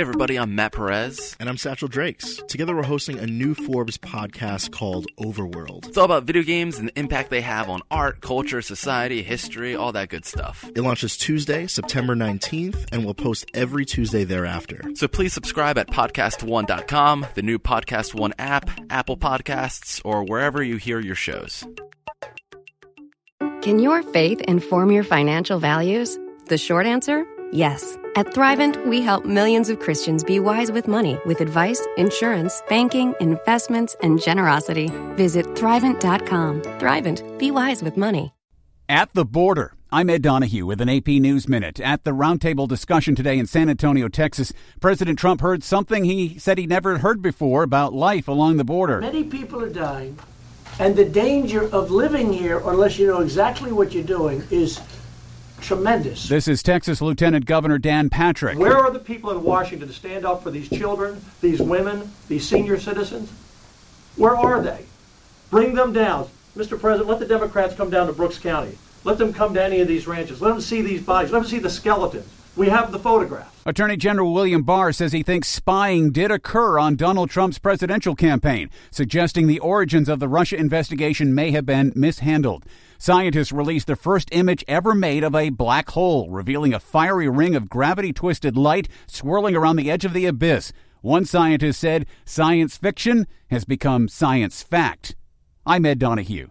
Hey, everybody, I'm Matt Perez. And I'm Satchel Drakes. Together, we're hosting a new Forbes podcast called Overworld. It's all about video games and the impact they have on art, culture, society, history, all that good stuff. It launches Tuesday, September 19th, and we'll post every Tuesday thereafter. So please subscribe at podcast1.com, the new Podcast One app, Apple Podcasts, or wherever you hear your shows. Can your faith inform your financial values? The short answer yes. At Thrivent, we help millions of Christians be wise with money with advice, insurance, banking, investments, and generosity. Visit Thrivent.com. Thrivent, be wise with money. At the border. I'm Ed Donahue with an AP News Minute. At the roundtable discussion today in San Antonio, Texas, President Trump heard something he said he never heard before about life along the border. Many people are dying, and the danger of living here, unless you know exactly what you're doing, is tremendous. This is Texas Lieutenant Governor Dan Patrick. Where are the people in Washington to stand up for these children, these women, these senior citizens? Where are they? Bring them down. Mr. President, let the Democrats come down to Brooks County. Let them come to any of these ranches. Let them see these bodies. Let them see the skeletons. We have the photographs. Attorney General William Barr says he thinks spying did occur on Donald Trump's presidential campaign, suggesting the origins of the Russia investigation may have been mishandled. Scientists released the first image ever made of a black hole, revealing a fiery ring of gravity twisted light swirling around the edge of the abyss. One scientist said science fiction has become science fact. I'm Ed Donahue.